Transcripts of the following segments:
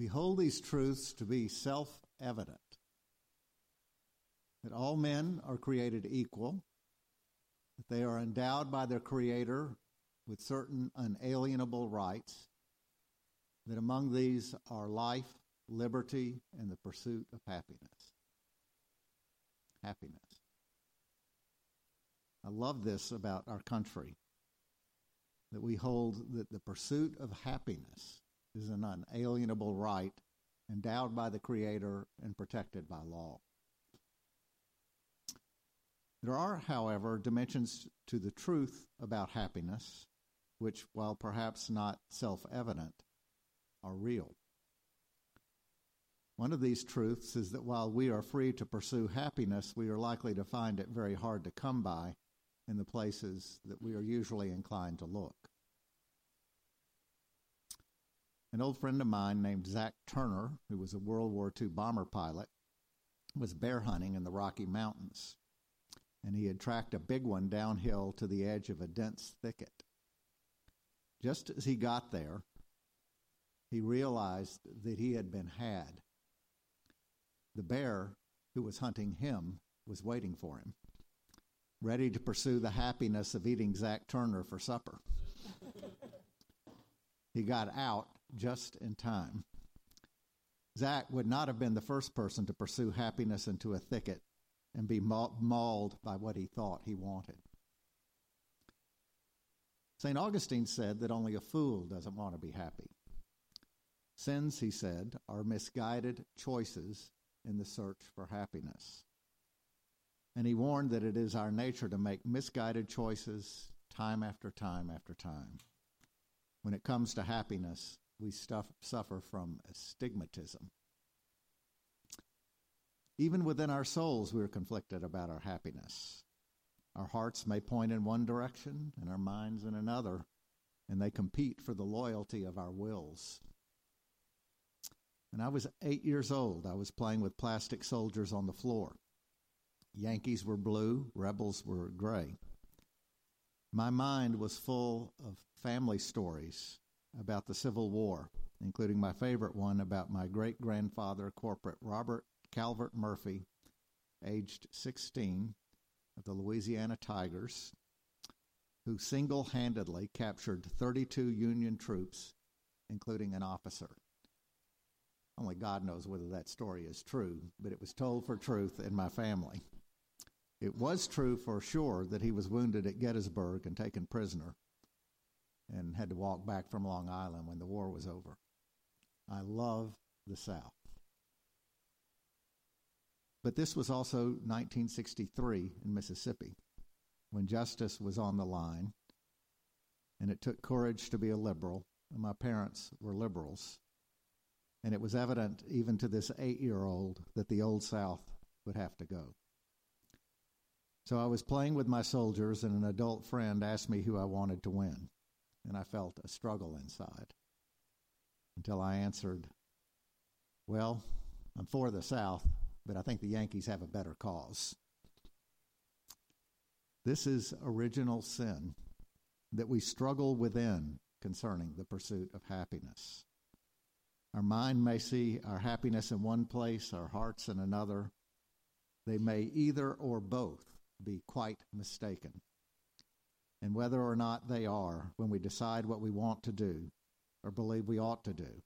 We hold these truths to be self evident that all men are created equal, that they are endowed by their Creator with certain unalienable rights, that among these are life, liberty, and the pursuit of happiness. Happiness. I love this about our country that we hold that the pursuit of happiness is an unalienable right endowed by the Creator and protected by law. There are, however, dimensions to the truth about happiness which, while perhaps not self evident, are real. One of these truths is that while we are free to pursue happiness, we are likely to find it very hard to come by in the places that we are usually inclined to look. An old friend of mine named Zach Turner, who was a World War II bomber pilot, was bear hunting in the Rocky Mountains, and he had tracked a big one downhill to the edge of a dense thicket. Just as he got there, he realized that he had been had. The bear who was hunting him was waiting for him, ready to pursue the happiness of eating Zach Turner for supper. he got out just in time. Zach would not have been the first person to pursue happiness into a thicket and be mauled by what he thought he wanted. St. Augustine said that only a fool doesn't want to be happy. Sins, he said, are misguided choices in the search for happiness. And he warned that it is our nature to make misguided choices time after time after time. When it comes to happiness, we stuff, suffer from astigmatism. Even within our souls, we are conflicted about our happiness. Our hearts may point in one direction and our minds in another, and they compete for the loyalty of our wills. When I was eight years old, I was playing with plastic soldiers on the floor. Yankees were blue, rebels were gray. My mind was full of family stories about the Civil War, including my favorite one about my great grandfather, Corporal Robert Calvert Murphy, aged 16, of the Louisiana Tigers, who single handedly captured 32 Union troops, including an officer. Only God knows whether that story is true, but it was told for truth in my family. It was true for sure that he was wounded at Gettysburg and taken prisoner and had to walk back from Long Island when the war was over. I love the South. But this was also 1963 in Mississippi when justice was on the line, and it took courage to be a liberal. And my parents were liberals. And it was evident, even to this eight year old, that the Old South would have to go. So I was playing with my soldiers, and an adult friend asked me who I wanted to win. And I felt a struggle inside until I answered, Well, I'm for the South, but I think the Yankees have a better cause. This is original sin that we struggle within concerning the pursuit of happiness. Our mind may see our happiness in one place, our hearts in another. They may either or both be quite mistaken. And whether or not they are, when we decide what we want to do or believe we ought to do,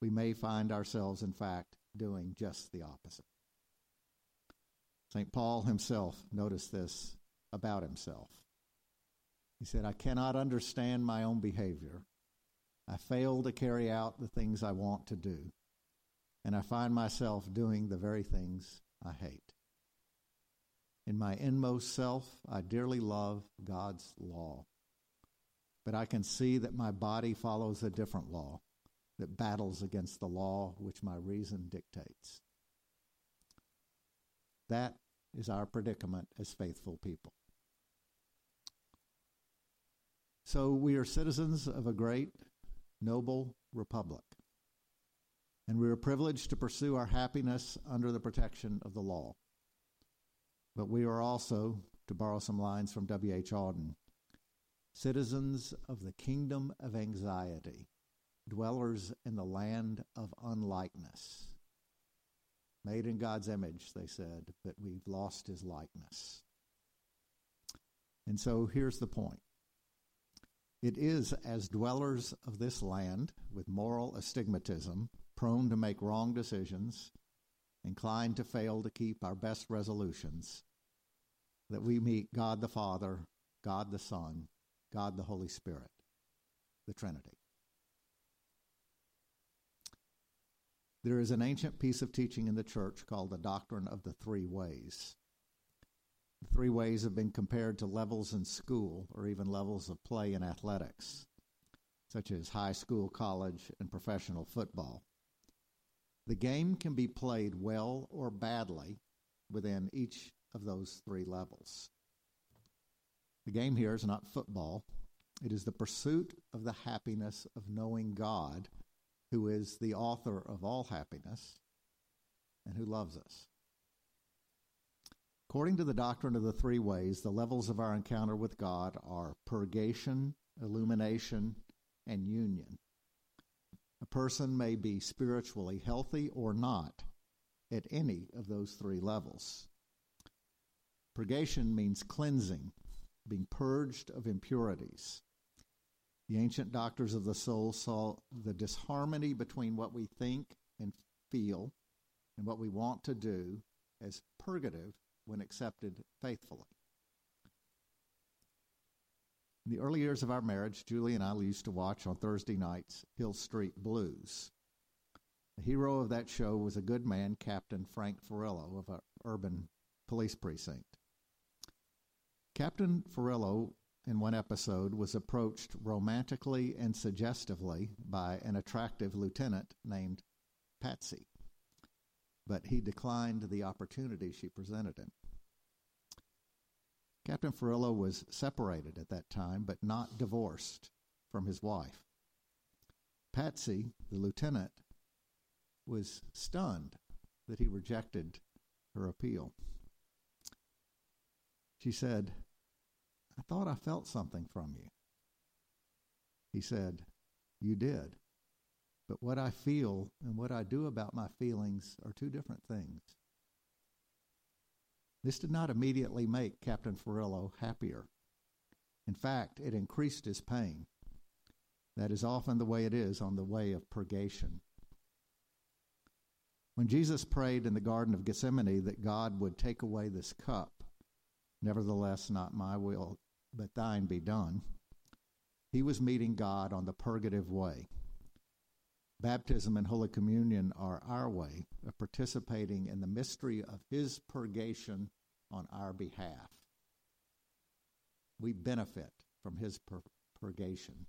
we may find ourselves, in fact, doing just the opposite. St. Paul himself noticed this about himself. He said, I cannot understand my own behavior. I fail to carry out the things I want to do, and I find myself doing the very things I hate. In my inmost self, I dearly love God's law, but I can see that my body follows a different law that battles against the law which my reason dictates. That is our predicament as faithful people. So we are citizens of a great, noble republic, and we are privileged to pursue our happiness under the protection of the law. But we are also, to borrow some lines from W.H. Auden, citizens of the kingdom of anxiety, dwellers in the land of unlikeness. Made in God's image, they said, but we've lost his likeness. And so here's the point it is as dwellers of this land with moral astigmatism, prone to make wrong decisions, inclined to fail to keep our best resolutions, that we meet God the Father, God the Son, God the Holy Spirit, the Trinity. There is an ancient piece of teaching in the church called the doctrine of the three ways. The three ways have been compared to levels in school or even levels of play in athletics, such as high school, college, and professional football. The game can be played well or badly within each of those three levels. The game here is not football, it is the pursuit of the happiness of knowing God, who is the author of all happiness and who loves us. According to the doctrine of the three ways, the levels of our encounter with God are purgation, illumination, and union. A person may be spiritually healthy or not at any of those three levels. Purgation means cleansing, being purged of impurities. The ancient doctors of the soul saw the disharmony between what we think and feel and what we want to do as purgative when accepted faithfully. In the early years of our marriage, Julie and I used to watch on Thursday nights Hill Street Blues. The hero of that show was a good man, Captain Frank Furillo of an urban police precinct. Captain Furillo, in one episode, was approached romantically and suggestively by an attractive lieutenant named Patsy but he declined the opportunity she presented him. Captain Furillo was separated at that time, but not divorced from his wife. Patsy, the lieutenant, was stunned that he rejected her appeal. She said, I thought I felt something from you. He said, You did. But what I feel and what I do about my feelings are two different things. This did not immediately make Captain Furillo happier. In fact, it increased his pain. That is often the way it is on the way of purgation. When Jesus prayed in the Garden of Gethsemane that God would take away this cup, nevertheless, not my will, but thine be done, he was meeting God on the purgative way. Baptism and Holy Communion are our way of participating in the mystery of His purgation on our behalf. We benefit from His pur- purgation.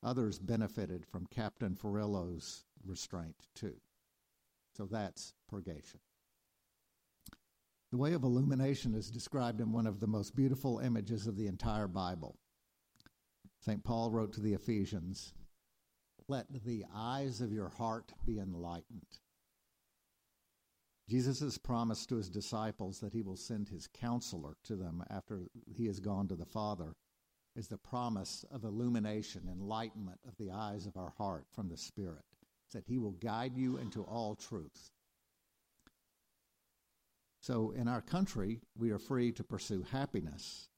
Others benefited from Captain Furillo's restraint too. So that's purgation. The way of illumination is described in one of the most beautiful images of the entire Bible. St. Paul wrote to the Ephesians let the eyes of your heart be enlightened. Jesus has promised to his disciples that he will send his counselor to them after he has gone to the Father, is the promise of illumination, enlightenment of the eyes of our heart from the Spirit, that he will guide you into all truth. So, in our country, we are free to pursue happiness.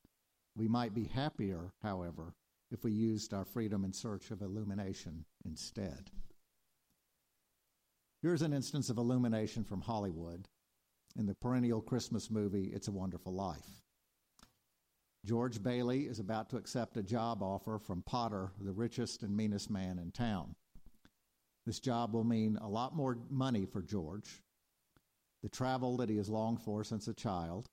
We might be happier, however, if we used our freedom in search of illumination instead. Here's an instance of illumination from Hollywood in the perennial Christmas movie It's a Wonderful Life. George Bailey is about to accept a job offer from Potter, the richest and meanest man in town. This job will mean a lot more money for George, the travel that he has longed for since a child,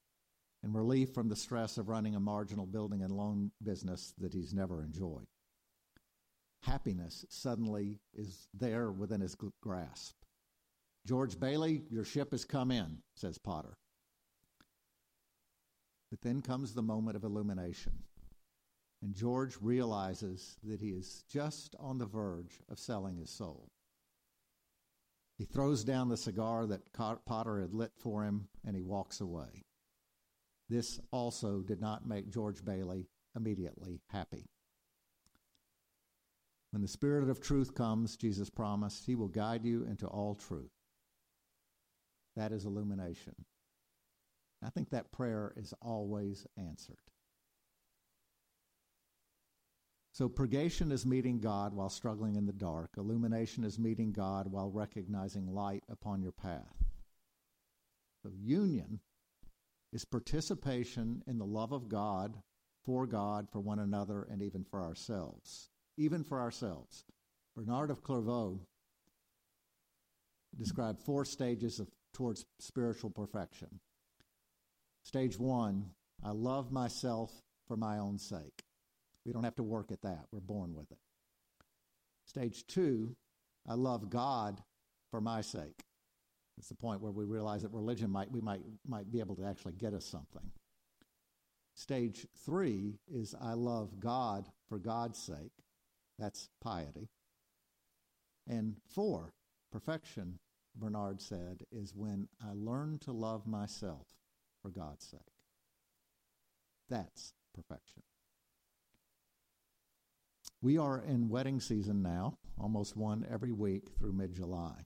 and relief from the stress of running a marginal building and loan business that he's never enjoyed. Happiness suddenly is there within his grasp. George Bailey, your ship has come in, says Potter. But then comes the moment of illumination. And George realizes that he is just on the verge of selling his soul. He throws down the cigar that Potter had lit for him and he walks away. This also did not make George Bailey immediately happy. When the Spirit of truth comes, Jesus promised, He will guide you into all truth. That is illumination. I think that prayer is always answered. So, purgation is meeting God while struggling in the dark. Illumination is meeting God while recognizing light upon your path. So, union is participation in the love of God, for God, for one another, and even for ourselves. Even for ourselves. Bernard of Clairvaux described four stages of towards spiritual perfection. Stage one, I love myself for my own sake. We don't have to work at that, we're born with it. Stage two, I love God for my sake. It's the point where we realize that religion might we might might be able to actually get us something. Stage three is I love God for God's sake. That's piety. And four, perfection, Bernard said, is when I learn to love myself for God's sake. That's perfection. We are in wedding season now, almost one every week through mid July.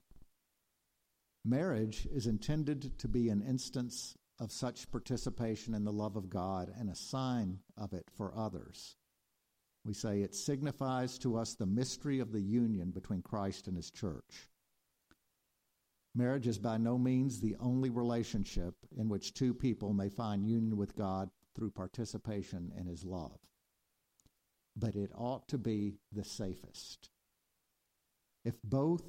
Marriage is intended to be an instance of such participation in the love of God and a sign of it for others. We say it signifies to us the mystery of the union between Christ and his church. Marriage is by no means the only relationship in which two people may find union with God through participation in his love. But it ought to be the safest. If both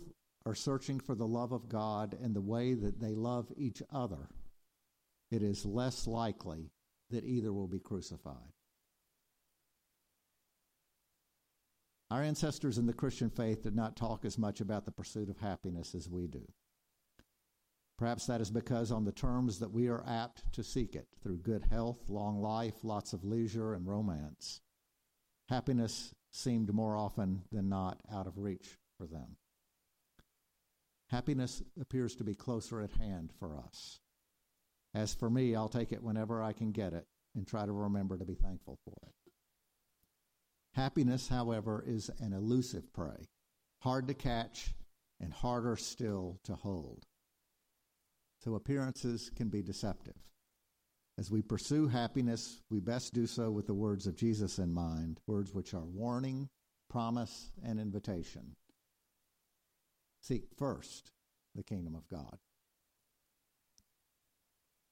are searching for the love of God and the way that they love each other, it is less likely that either will be crucified. Our ancestors in the Christian faith did not talk as much about the pursuit of happiness as we do. Perhaps that is because, on the terms that we are apt to seek it, through good health, long life, lots of leisure, and romance, happiness seemed more often than not out of reach for them. Happiness appears to be closer at hand for us. As for me, I'll take it whenever I can get it and try to remember to be thankful for it. Happiness, however, is an elusive prey, hard to catch and harder still to hold. So appearances can be deceptive. As we pursue happiness, we best do so with the words of Jesus in mind, words which are warning, promise, and invitation. Seek first the kingdom of God.